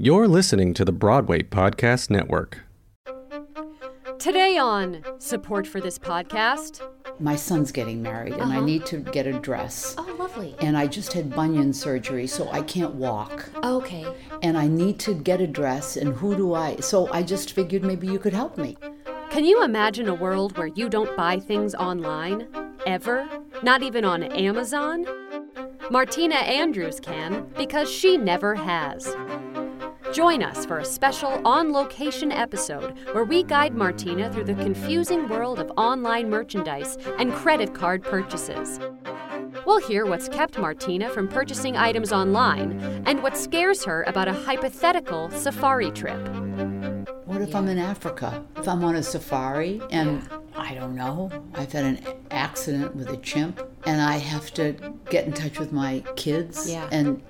You're listening to the Broadway Podcast Network. Today on Support for this podcast. My son's getting married and I Uh-huh. need to get a dress. Oh, lovely. And I just had bunion surgery, so I can't walk. Okay. And I need to get a dress, and who do I? So I just figured maybe you could help me. Can you imagine a world where you don't buy things online? Ever? Not even on Amazon? Martina Andrews can because she never has. Join us for a special on location episode where we guide Martina through the confusing world of online merchandise and credit card purchases. We'll hear what's kept Martina from purchasing items online and what scares her about a hypothetical safari trip. What if I'm in Africa? If I'm on a safari and I don't know, I've had an accident with a chimp and I have to get in touch with my kids Yeah. and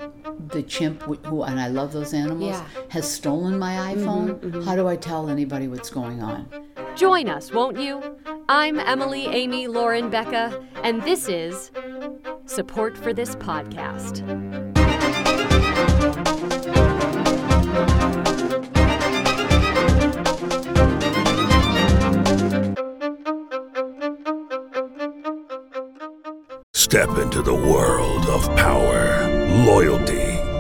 the chimp who and I love those animals Yeah. Mm-hmm, has stolen my iPhone. How do I tell anybody what's going on? Join us, won't you? I'm Emily Amy Lauren Becca, and this is Support for This Podcast. Step into the world of power, loyalty,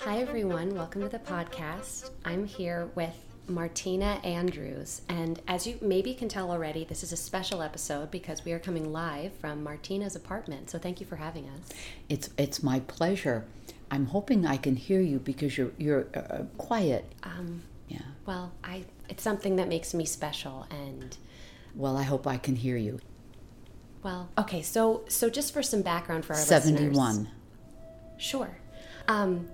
Hi, everyone. Welcome to the podcast. I'm here with Martina Andrews. And as you maybe can tell already, this is a special episode because we are coming live from Martina's apartment. So thank you for having us. It's it's my pleasure. I'm hoping I can hear you because you're you're uh, quiet. Um, Yeah. well, I it's something that makes me special. And Well, I hope I can hear you. well, okay. So so just for some background for our Seventy-one. listeners. Sure. Um,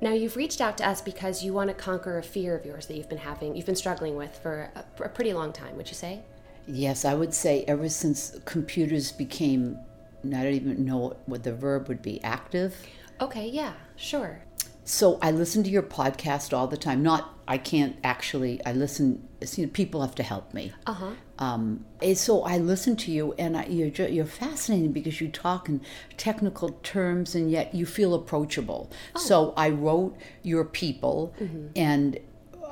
now you've reached out to us because you want to conquer a fear of yours that you've been having, you've been struggling with for a, a pretty long time. Would you say? Yes, I would say ever since computers became, I don't even know what the verb would be, active. Okay. Yeah. Sure. So I listen to your podcast all the time. Not, I can't actually. I listen. See, people have to help me. Uh huh. Um, and so I listen to you, and I, you're ju- you're fascinating because you talk in technical terms, and yet you feel approachable. Oh. So I wrote your people, and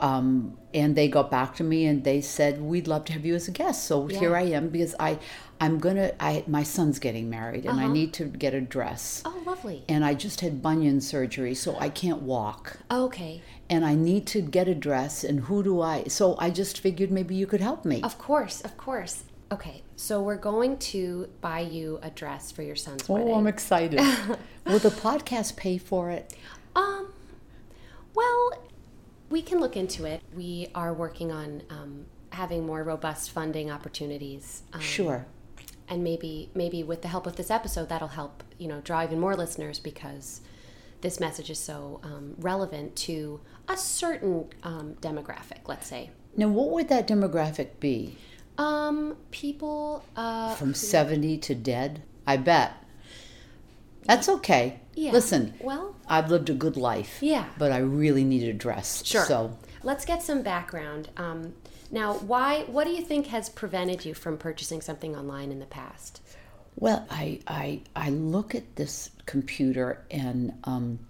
um, and they got back to me, and they said we'd love to have you as a guest. So here I am because I I'm gonna I my son's getting married, and I need to get a dress, Oh, lovely. and I just had bunion surgery, so I can't walk Okay. and I need to get a dress and who do I so I just figured maybe you could help me. Of course, of course. Okay, so we're going to buy you a dress for your son's Oh, wedding. Oh, I'm excited. Will the podcast pay for it? um, well, we can look into it. We are working on um, having more robust funding opportunities. Um, Sure. and maybe maybe with the help of this episode that'll help you know draw even more listeners because this message is so um, relevant to a certain um, demographic let's say Now what would that demographic be? um, people uh, From 70 to dead? I bet. That's okay. Yeah. Listen, well I've lived a good life. Yeah. But I really need a dress. Sure. So let's get some background. Um, now, why? What do you think has prevented you from purchasing something online in the past? Well, I I I look at this computer and um,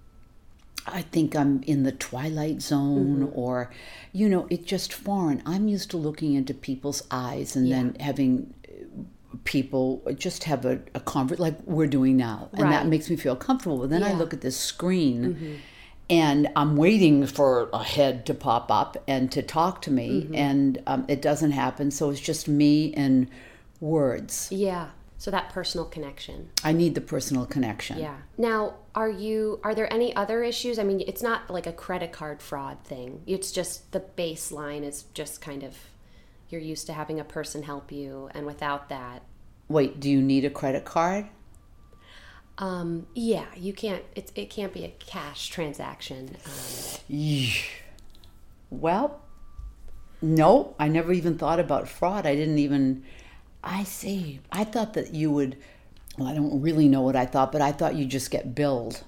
I think I'm in the twilight zone, or you know, it's just foreign. I'm used to looking into people's eyes and then having people just have a, a convert like we're doing now, and that makes me feel comfortable. But then I look at this screen. And I'm waiting for a head to pop up and to talk to me, and um, it doesn't happen. So it's just me and words. Yeah. So that personal connection. I need the personal connection. Yeah. Now, are you? Are there any other issues? I mean, it's not like a credit card fraud thing. It's just the baseline is just kind of you're used to having a person help you, and without that, Wait, do you need a credit card? Um, yeah, you can't. It, it can't be a cash transaction. Um, Well, no, I never even thought about fraud. I didn't even. I see. I thought that you would. Well, I don't really know what I thought, but I thought you just get billed,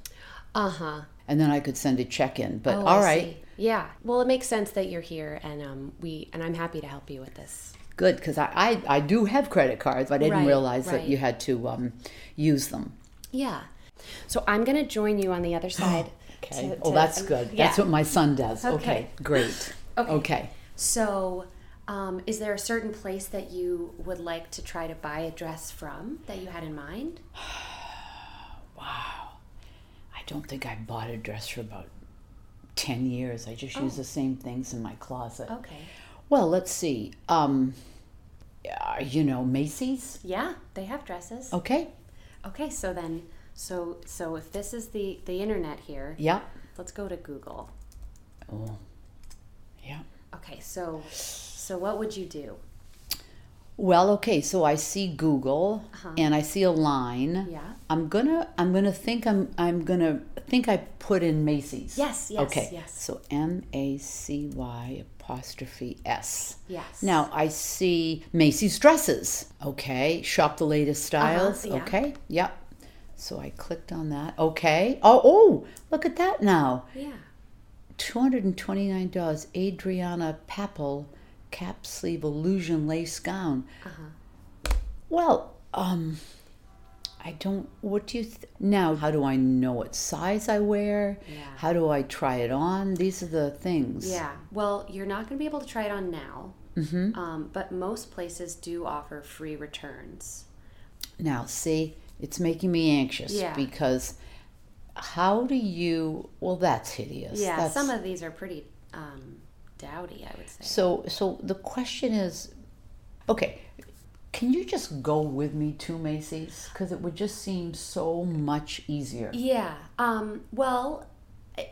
uh huh. and then I could send a check in. But Oh, all I right, see. Yeah. Well, it makes sense that you're here, and um, we and I'm happy to help you with this. good because I, I I do have credit cards, but I didn't Right, realize that you had to um, use them. Yeah. So I'm gonna join you on the other side. Okay. to- oh, that's good. That's yeah. what my son does. Okay, Okay. great. Okay. okay. So, um, is there a certain place that you would like to try to buy a dress from that you had in mind? Wow. I don't think I bought a dress for about 10 years. I just use the same things in my closet. Okay. Well, let's see. Um, uh, you know, Macy's. Yeah, they have dresses. Okay. Okay, so then, so so if this is the the internet here, Yeah. let's go to Google. Oh. Yeah. Okay, so so what would you do? Well, okay. So I see Google and I see a line. Uh-huh. Yeah. I'm gonna. I'm gonna think. I'm. I'm gonna think. I put in Macy's. Yes, yes, Okay. yes. So M A C Y apostrophe S. Yes. Now I see Macy's dresses. Okay. Shop the latest styles. Uh-huh, yeah. Okay. Yep. So I clicked on that. Okay. Oh, oh, look at that now. Yeah. $229 Adrianna Papell cap sleeve illusion lace gown. Well, um, I don't, what do you, th- now, how do I know what size I wear? Yeah. How do I try it on? These are the things. Yeah. Well, you're not going to be able to try it on now, mm-hmm. um, but most places do offer free returns. Now, see, it's making me anxious Yeah. because how do you, well, that's hideous. Yeah, That's- some of these are pretty um, dowdy, I would say. So, so the question is, okay, can you just go with me to Macy's? Because it would just seem so much easier. Yeah. Um, well,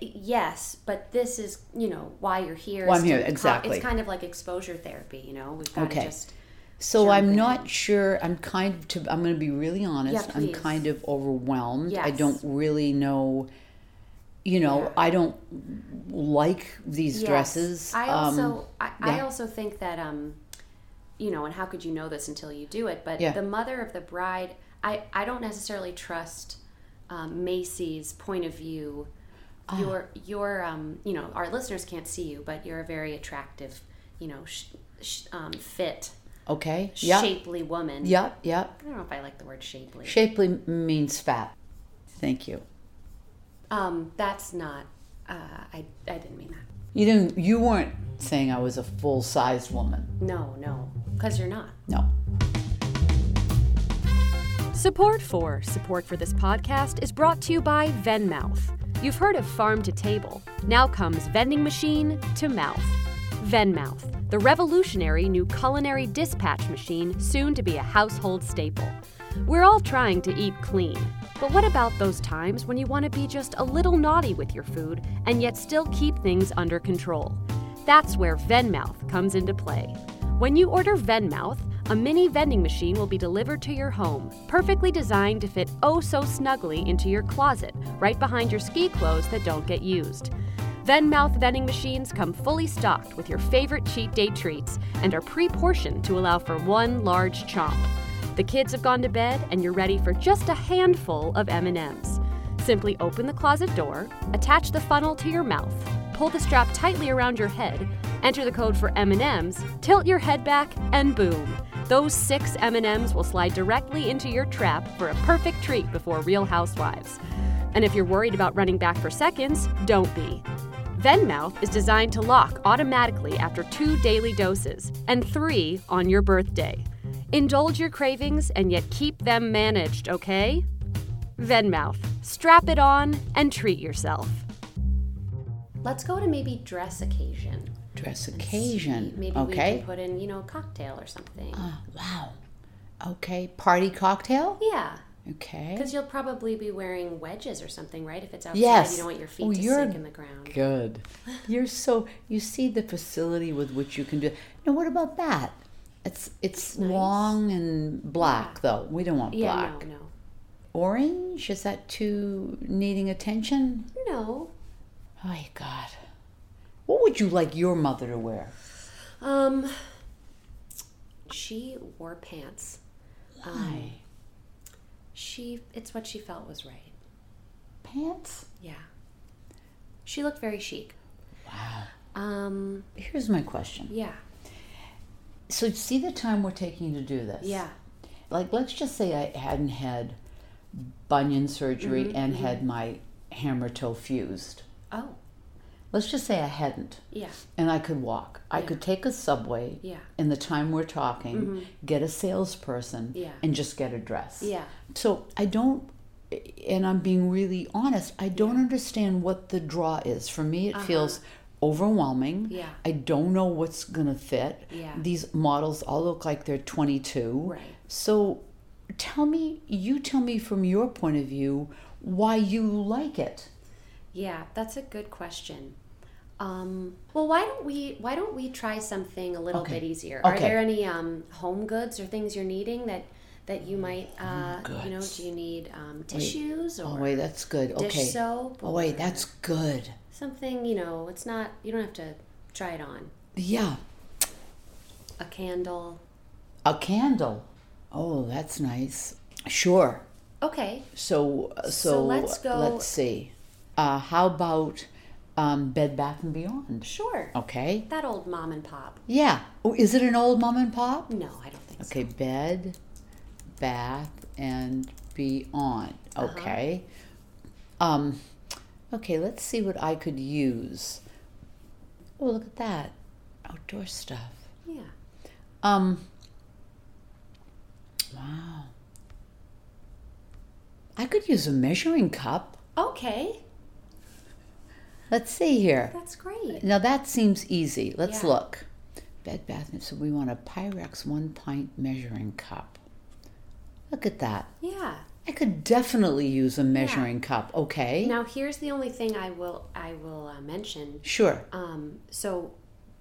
yes, but this is, you know, why you're here. Why is I'm here, exactly. It's kind of like exposure therapy, you know? We've got Okay. to just. So I'm in. not sure. I'm kind of. To, I'm going to be really honest. Yeah, I'm kind of overwhelmed. Yes. I don't really know. You know. I don't like these Yes. dresses. I Um, also, I, I yeah. also think that, um, you know, and how could you know this until you do it? But Yeah. the mother of the bride, I, I don't necessarily trust um, Macy's point of view. Ah. Your, your, um, you know, our listeners can't see you, but you're a very attractive, you know, sh- sh- um, fit, okay. Yeah. shapely woman. Yep. Yep. I don't know if I like the word shapely. Shapely means fat. Thank you. Um, that's not. Uh, I I didn't mean that. You didn't. You weren't saying I was a full-sized woman. No, no, because you're not. No. Support for Support for this podcast is brought to you by Venmouth. You've heard of farm to table. Now comes vending machine to mouth. Venmouth, the revolutionary new culinary dispatch machine soon to be a household staple. We're all trying to eat clean, but what about those times when you want to be just a little naughty with your food and yet still keep things under control? That's where Venmouth comes into play. When you order Venmouth, a mini vending machine will be delivered to your home, perfectly designed to fit oh so snugly into your closet, right behind your ski clothes that don't get used. Venmouth vending machines come fully stocked with your favorite cheat day treats and are pre-portioned to allow for one large chomp. The kids have gone to bed and you're ready for just a handful of M&Ms. Simply open the closet door, attach the funnel to your mouth, pull the strap tightly around your head, enter the code for M&Ms, tilt your head back, and boom. Those 6 M&Ms will slide directly into your trap for a perfect treat before Real Housewives. And if you're worried about running back for seconds, don't be. Venmouth is designed to lock automatically after 2 daily doses and 3 on your birthday. Indulge your cravings and yet keep them managed, okay? Venmouth. Strap it on and treat yourself. Let's go to maybe dress occasion. Dress occasion. Maybe we can put in, you know, a cocktail or something. Ah, wow. Okay. Party cocktail. yeah. Okay. Because you'll probably be wearing wedges or something, right? If it's outside, Yes. you don't want your oh, feet Oh, to you're sink in the ground. Good. You're so you see the facility with which you can do. Now, what about that? It's it's long and black though. We don't want Yeah, black. no, no. orange? Is that too needing attention? No. Oh my God. What would you like your mother to wear? Um, she wore pants. Um, She, it's what she felt was right. Pants? Yeah. She looked very chic. Wow. Um, Here's my question. yeah. So, see the time we're taking to do this? Yeah. Like, let's just say I hadn't had bunion surgery Mm-hmm, and had mm-hmm. my hammer toe fused. Oh, Let's just say I hadn't. yeah. and I could walk. I could take a subway Yeah. in the time we're talking, mm-hmm. get a salesperson, Yeah. and just get a dress. Yeah. So I don't, and I'm being really honest, I don't understand what the draw is. For me, it uh-huh. feels overwhelming. Yeah. I don't know what's going to fit. Yeah. These models all look like they're 22. Right. So tell me, you tell me from your point of view why you like it. Yeah, that's a good question. Um, well, why don't we why don't we try something a little Okay. bit easier? Are there any um, home goods or things you're needing that that you might uh, you know? Do you need um, tissues or Oh, wait, that's good. dish Okay. soap? Oh, wait, that's good. Something you know. It's not you don't have to try it on. Yeah. A candle. A candle. Oh, that's nice. Sure. Okay. So so, So let's go- Let's see. Uh, how about um, Bed Bath and Beyond? Sure. Okay. That old mom and pop. Yeah. Oh, is it an old mom and pop? No, I don't think so. Okay. Bed, Bath and Beyond. Uh-huh. Okay. Um. Okay. Let's see what I could use. Oh, look at that. Outdoor stuff. Yeah. Um. Wow. I could use a measuring cup. Okay. Let's see here. That's great. Now that seems easy. Let's Yeah. look. Bed Bath. and- So we want a Pyrex one pint measuring cup. Look at that. Yeah. I could definitely use a measuring cup. Okay. Now here's the only thing I will I will uh, mention. Sure. Um, so,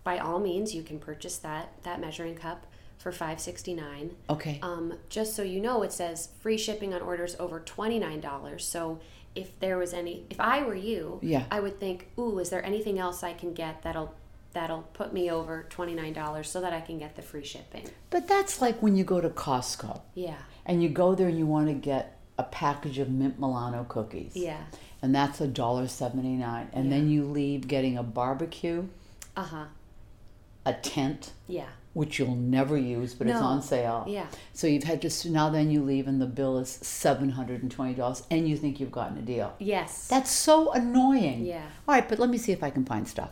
by all means, you can purchase that that measuring cup for five sixty nine. Okay. Um, just so you know, it says free shipping on orders over twenty nine dollars. So, if there was any, if I were you, Yeah. I would think, ooh, is there anything else I can get that'll that'll put me over twenty nine dollars so that I can get the free shipping? But that's like when you go to Costco Yeah. And you go there and you want to get a package of mint Milano cookies. Yeah. and that's a dollar seventy nine. And then you leave getting a barbecue, Uh huh. a tent, Yeah. which you'll never use, but it's on sale. Yeah. So you've had to now then you leave and the bill is seven hundred and twenty dollars, and you think you've gotten a deal. Yes. That's so annoying. Yeah. All right, but let me see if I can find stuff.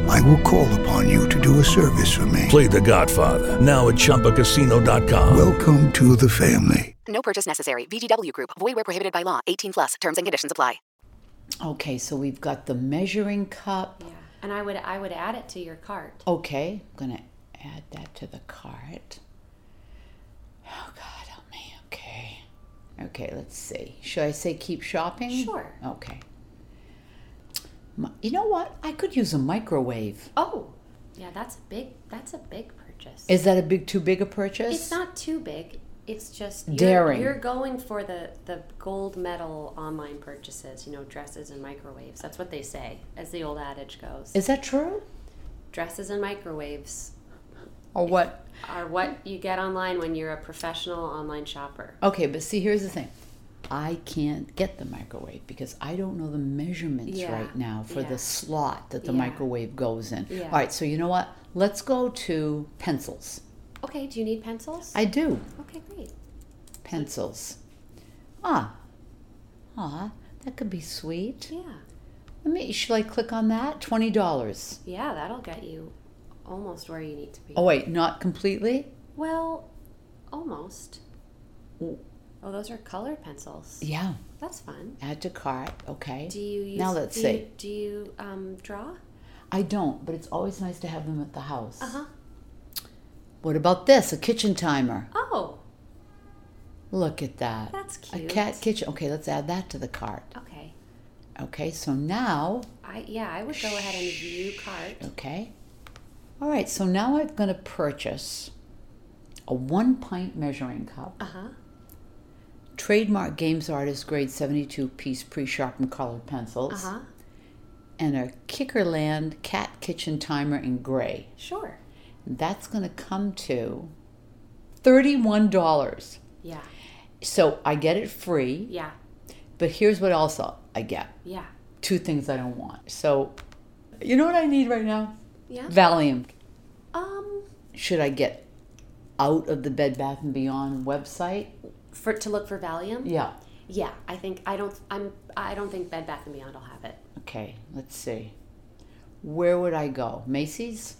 I will call upon you to do a service for me. Play The Godfather now at ChumbaCasino.com. Welcome to the family. No purchase necessary. VGW Group. Void where prohibited by law. 18 plus. Terms and conditions apply. Okay, so we've got the measuring cup. Yeah. And I would I would add it to your cart. Okay, I'm gonna add that to the cart. Oh God, help me. Okay. Okay, let's see. Should I say keep shopping? Sure. Okay. You know what? I could use a microwave. Oh, yeah, that's a big that's a big purchase. Is that a big too big a purchase? It's not too big. It's just you're, Daring. You're going for the the gold medal online purchases. You know, dresses and microwaves. That's what they say, as the old adage goes. Is that true? dresses and microwaves Or what? are what you get online when you're a professional online shopper. Okay, but see, here's the thing. I can't get the microwave because I don't know the measurements Yeah, right now for yeah. the slot that the Yeah. microwave goes in. All right, so you know what? Let's go to pencils. Okay, do you need pencils? I do. Okay, great. Pencils. Ah. Ah, that could be sweet. Yeah. Let me should I click on that? Twenty dollars. Yeah, that'll get you almost where you need to be. Oh wait, not completely? Well, almost. Oh, those are colored pencils. Yeah. That's fun. Add to cart. Okay. Do you use, now let's do see. You, do you um, draw? I don't, but it's always nice to have them at the house. Uh huh. What about this? A kitchen timer. Oh, Look at that. That's cute. A cat kitchen. Okay, let's add that to the cart. okay. Okay, so now, I yeah, I would go ahead and view cart. okay. All right, so now I'm going to purchase a one pint measuring cup, Uh huh. Trademark Games Artist grade 72 piece pre sharpened colored pencils, Uh huh. and a Kikkerland cat kitchen timer in gray. Sure. That's going to come to $31. Yeah. So I get it free, Yeah. but here's what also I get Yeah. two things I don't want. So, you know what I need right now? Yeah. Valium. Um, Should I get out of the Bed Bath and Beyond website? For to look for Valium. Yeah. Yeah, I think I don't. I'm. I don't think Bed Bath and Beyond will have it. Okay, let's see. Where would I go? Macy's?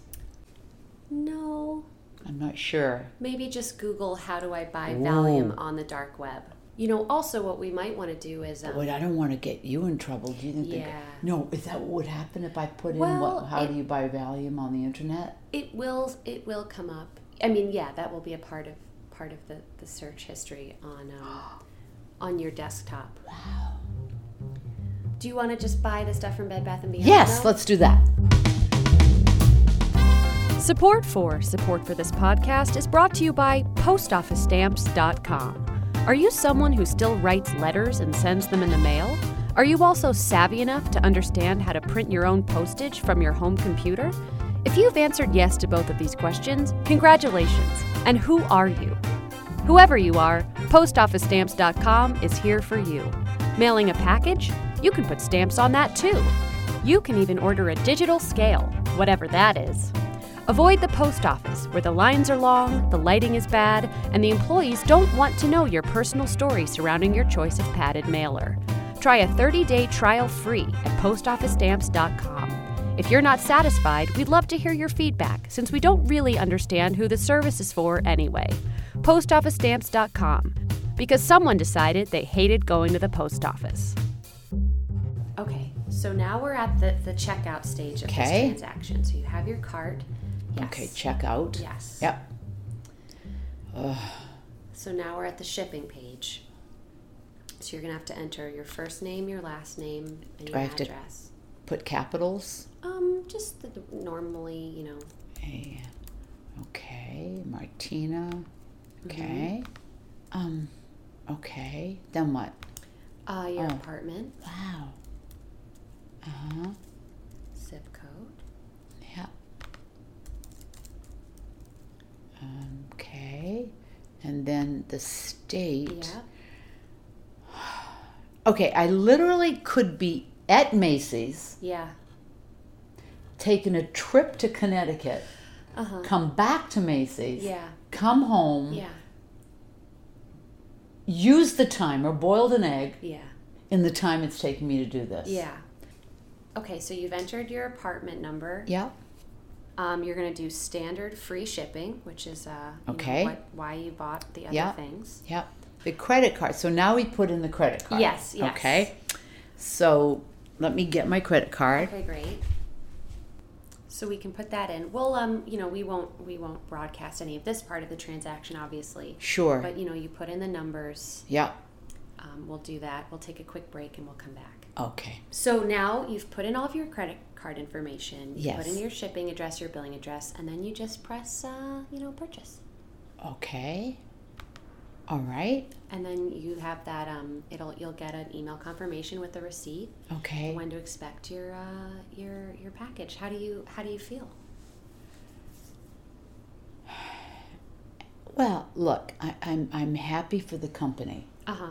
No. I'm not sure. Maybe just Google how do I buy Ooh. Valium on the dark web. You know, also what we might want to do is um, Wait, I don't want to get you in trouble. Do you think? that- Yeah. no, is that what would happen if I put in what? How it- do you buy Valium on the internet? it will it will come up. I mean, yeah, that will be a part of part of the, the search history on um, on your desktop. Wow. Do you want to just buy the stuff from Bed Bath and Beyond? Yes, though? let's do that. Support for Support for this podcast is brought to you by PostOfficeStamps.com. Are you someone who still writes letters and sends them in the mail? Are you also savvy enough to understand how to print your own postage from your home computer? If you've answered yes to both of these questions, congratulations. And who are you? Whoever you are, PostOfficeStamps.com is here for you. Mailing a package? You can put stamps on that too. You can even order a digital scale, whatever that is. Avoid the post office, where the lines are long, the lighting is bad, and the employees don't want to know your personal story surrounding your choice of padded mailer. Try a 30 day trial free at postofficestamps.com. If you're not satisfied, we'd love to hear your feedback since we don't really understand who the service is for anyway. Postofficestamps.com. Because someone decided they hated going to the post office. Okay, so now we're at the, the checkout stage of this Okay. transaction. So you have your cart. Yes. Okay, checkout. Yes. Yep. So now we're at the shipping page. So you're gonna have to enter your first name, your last name, and Do your I have to- address. Put capitals. Um, just the, normally, you know. Okay. Okay. Martina. Okay. Um. Okay. Then what? Uh, your Oh. apartment, Wow. Uh huh. zip code. Yeah. Okay. And then the state. Yeah. Okay, I literally could be at Macy's, Yeah. taking a trip to Connecticut, Uh huh. come back to Macy's, Yeah. come home, Yeah. use the timer, boiled an egg Yeah. in the time it's taking me to do this. Yeah. Okay, so you've entered your apartment number. Yeah. Um, you're gonna do standard free shipping, which is uh, you know, Okay. what, why you bought the other Yeah. things. Yep. The credit card. So now we put in the credit card. Yes, yes. Okay. So let me get my credit card. Okay, great. So we can put that in. We'll um, you know, we won't we won't broadcast any of this part of the transaction, obviously. Sure. But you know, you put in the numbers. Yeah. Um, we'll do that. We'll take a quick break and we'll come back. Okay. So now you've put in all of your credit card information. You put in your shipping address, your billing address, and then you just press, uh, you know, purchase. Okay. All right. And then you have that. Um, it'll you'll get an email confirmation with the receipt. Okay. When to expect your uh, your your package. How do you how do you feel? Well, look, I, I'm I'm happy for the company. Uh huh.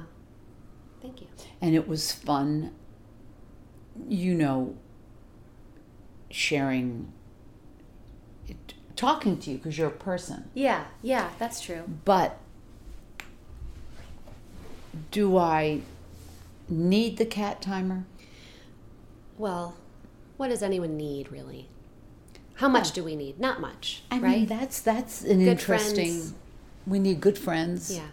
Thank you. And it was fun, you know, sharing, talking to you because you're a person. Yeah, yeah, that's true. But do I need the cat timer? Well, what does anyone need really? How much do we need? Not much, I right? mean, that's that's an Good interesting. friends. We need good friends. Yeah.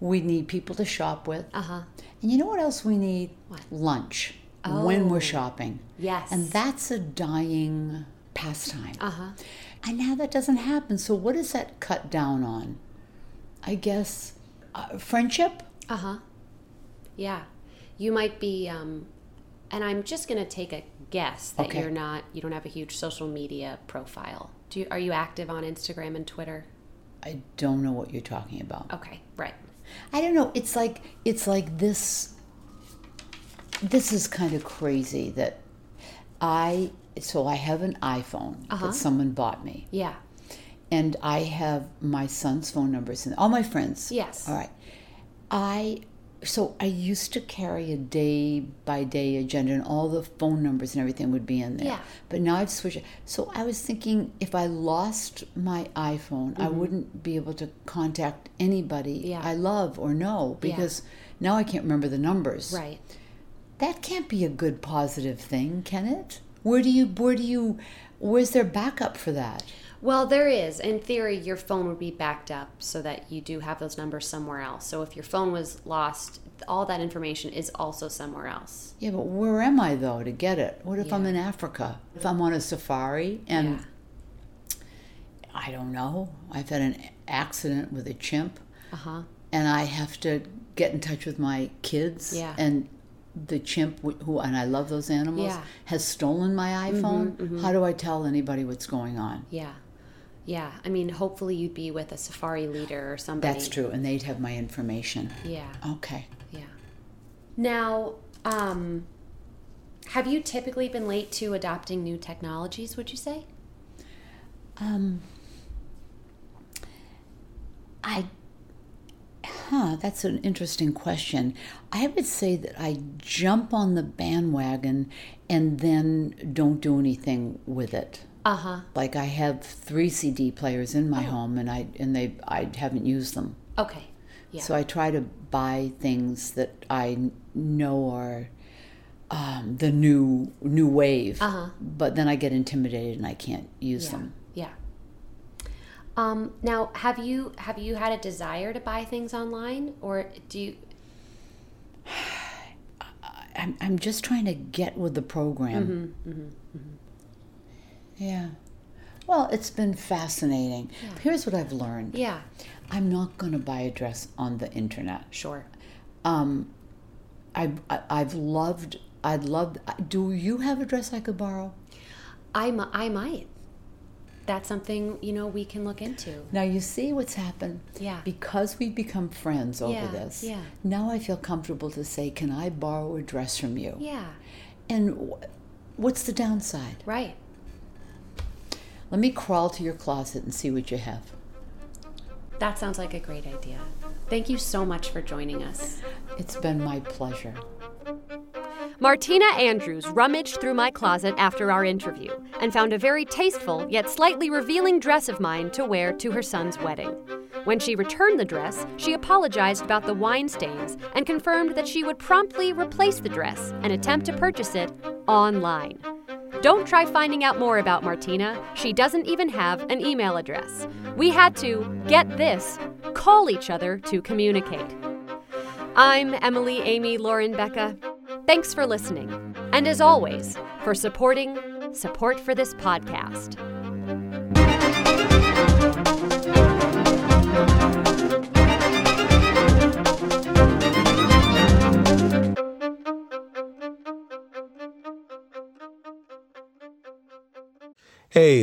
We need people to shop with. Uh huh. And you know what else we need? What? Lunch when Oh. we're shopping. Yes. And that's a dying pastime. Uh huh. And now that doesn't happen. So what does that cut down on? I guess uh, friendship. Uh huh. Yeah. You might be, um, and I'm just going to take a guess that Okay. you're not, you don't have a huge social media profile. Do you, are you active on Instagram and Twitter? I don't know what you're talking about. Okay, right. I don't know. It's like it's like this. This is kind of crazy that I so I have an iPhone Uh-huh. that someone bought me, Yeah. and I have my son's phone numbers and all my friends. Yes. All right. I so I used to carry a day by day agenda and all the phone numbers and everything would be in there. Yeah. But now I've switched. it. So I was thinking if I lost my iPhone, I Mhm. wouldn't be able to contact anybody Yeah. I love or know Yeah. because now I can't remember the numbers. Right. That can't be a good positive thing, can it? Where do you where do you where's there backup for that? Well, there is. In theory, your phone would be backed up so that you do have those numbers somewhere else. So if your phone was lost, all that information is also somewhere else. Yeah, but where am I though to get it? What if I'm in Africa? If I'm on a safari and Yeah. I don't know, I've had an accident with a chimp Uh huh. and I have to get in touch with my kids Yeah. and the chimp who and I love those animals Yeah. has stolen my iPhone. mhm. How do I tell anybody what's going on? Yeah. Yeah. I mean, hopefully you'd be with a safari leader or somebody. That's true and they'd have my information. Yeah. Okay. Yeah. Now, um, have you typically been late to adopting new technologies, would you say? Um, I, huh, that's an interesting question. I would say that I jump on the bandwagon and then don't do anything with it. Uh huh. Like I have three CD players in my home, and I and they I haven't used them. Okay. Yeah. So I try to buy things that I know are um, the new new wave. Uh-huh. But then I get intimidated and I can't use yeah. them. Yeah. Um, now, have you have you had a desire to buy things online, or do you? I'm, I'm just trying to get with the program. Mm-hmm, Yeah. Well, it's been fascinating. Here's what I've learned. Yeah. I'm not going to buy a dress on the internet. Sure. Um, I, I I've loved. I'd love. Do you have a dress I could borrow? I I might. That's something you know we can look into. Now you see what's happened. Yeah. Because we've become friends over Yeah, this. yeah. Now I feel comfortable to say, "Can I borrow a dress from you?" Yeah. And wh- what's the downside? Right. Let me crawl to your closet and see what you have. That sounds like a great idea. Thank you so much for joining us. It's been my pleasure. Martina Andrews rummaged through my closet after our interview and found a very tasteful yet slightly revealing dress of mine to wear to her son's wedding. When she returned the dress, she apologized about the wine stains and confirmed that she would promptly replace the dress and attempt to purchase it online. Don't try finding out more about Martina. She doesn't even have an email address. We had to, get this, call each other to communicate. I'm Emily Amy Lauren Becca. Thanks for listening. And as always, for supporting support for this podcast.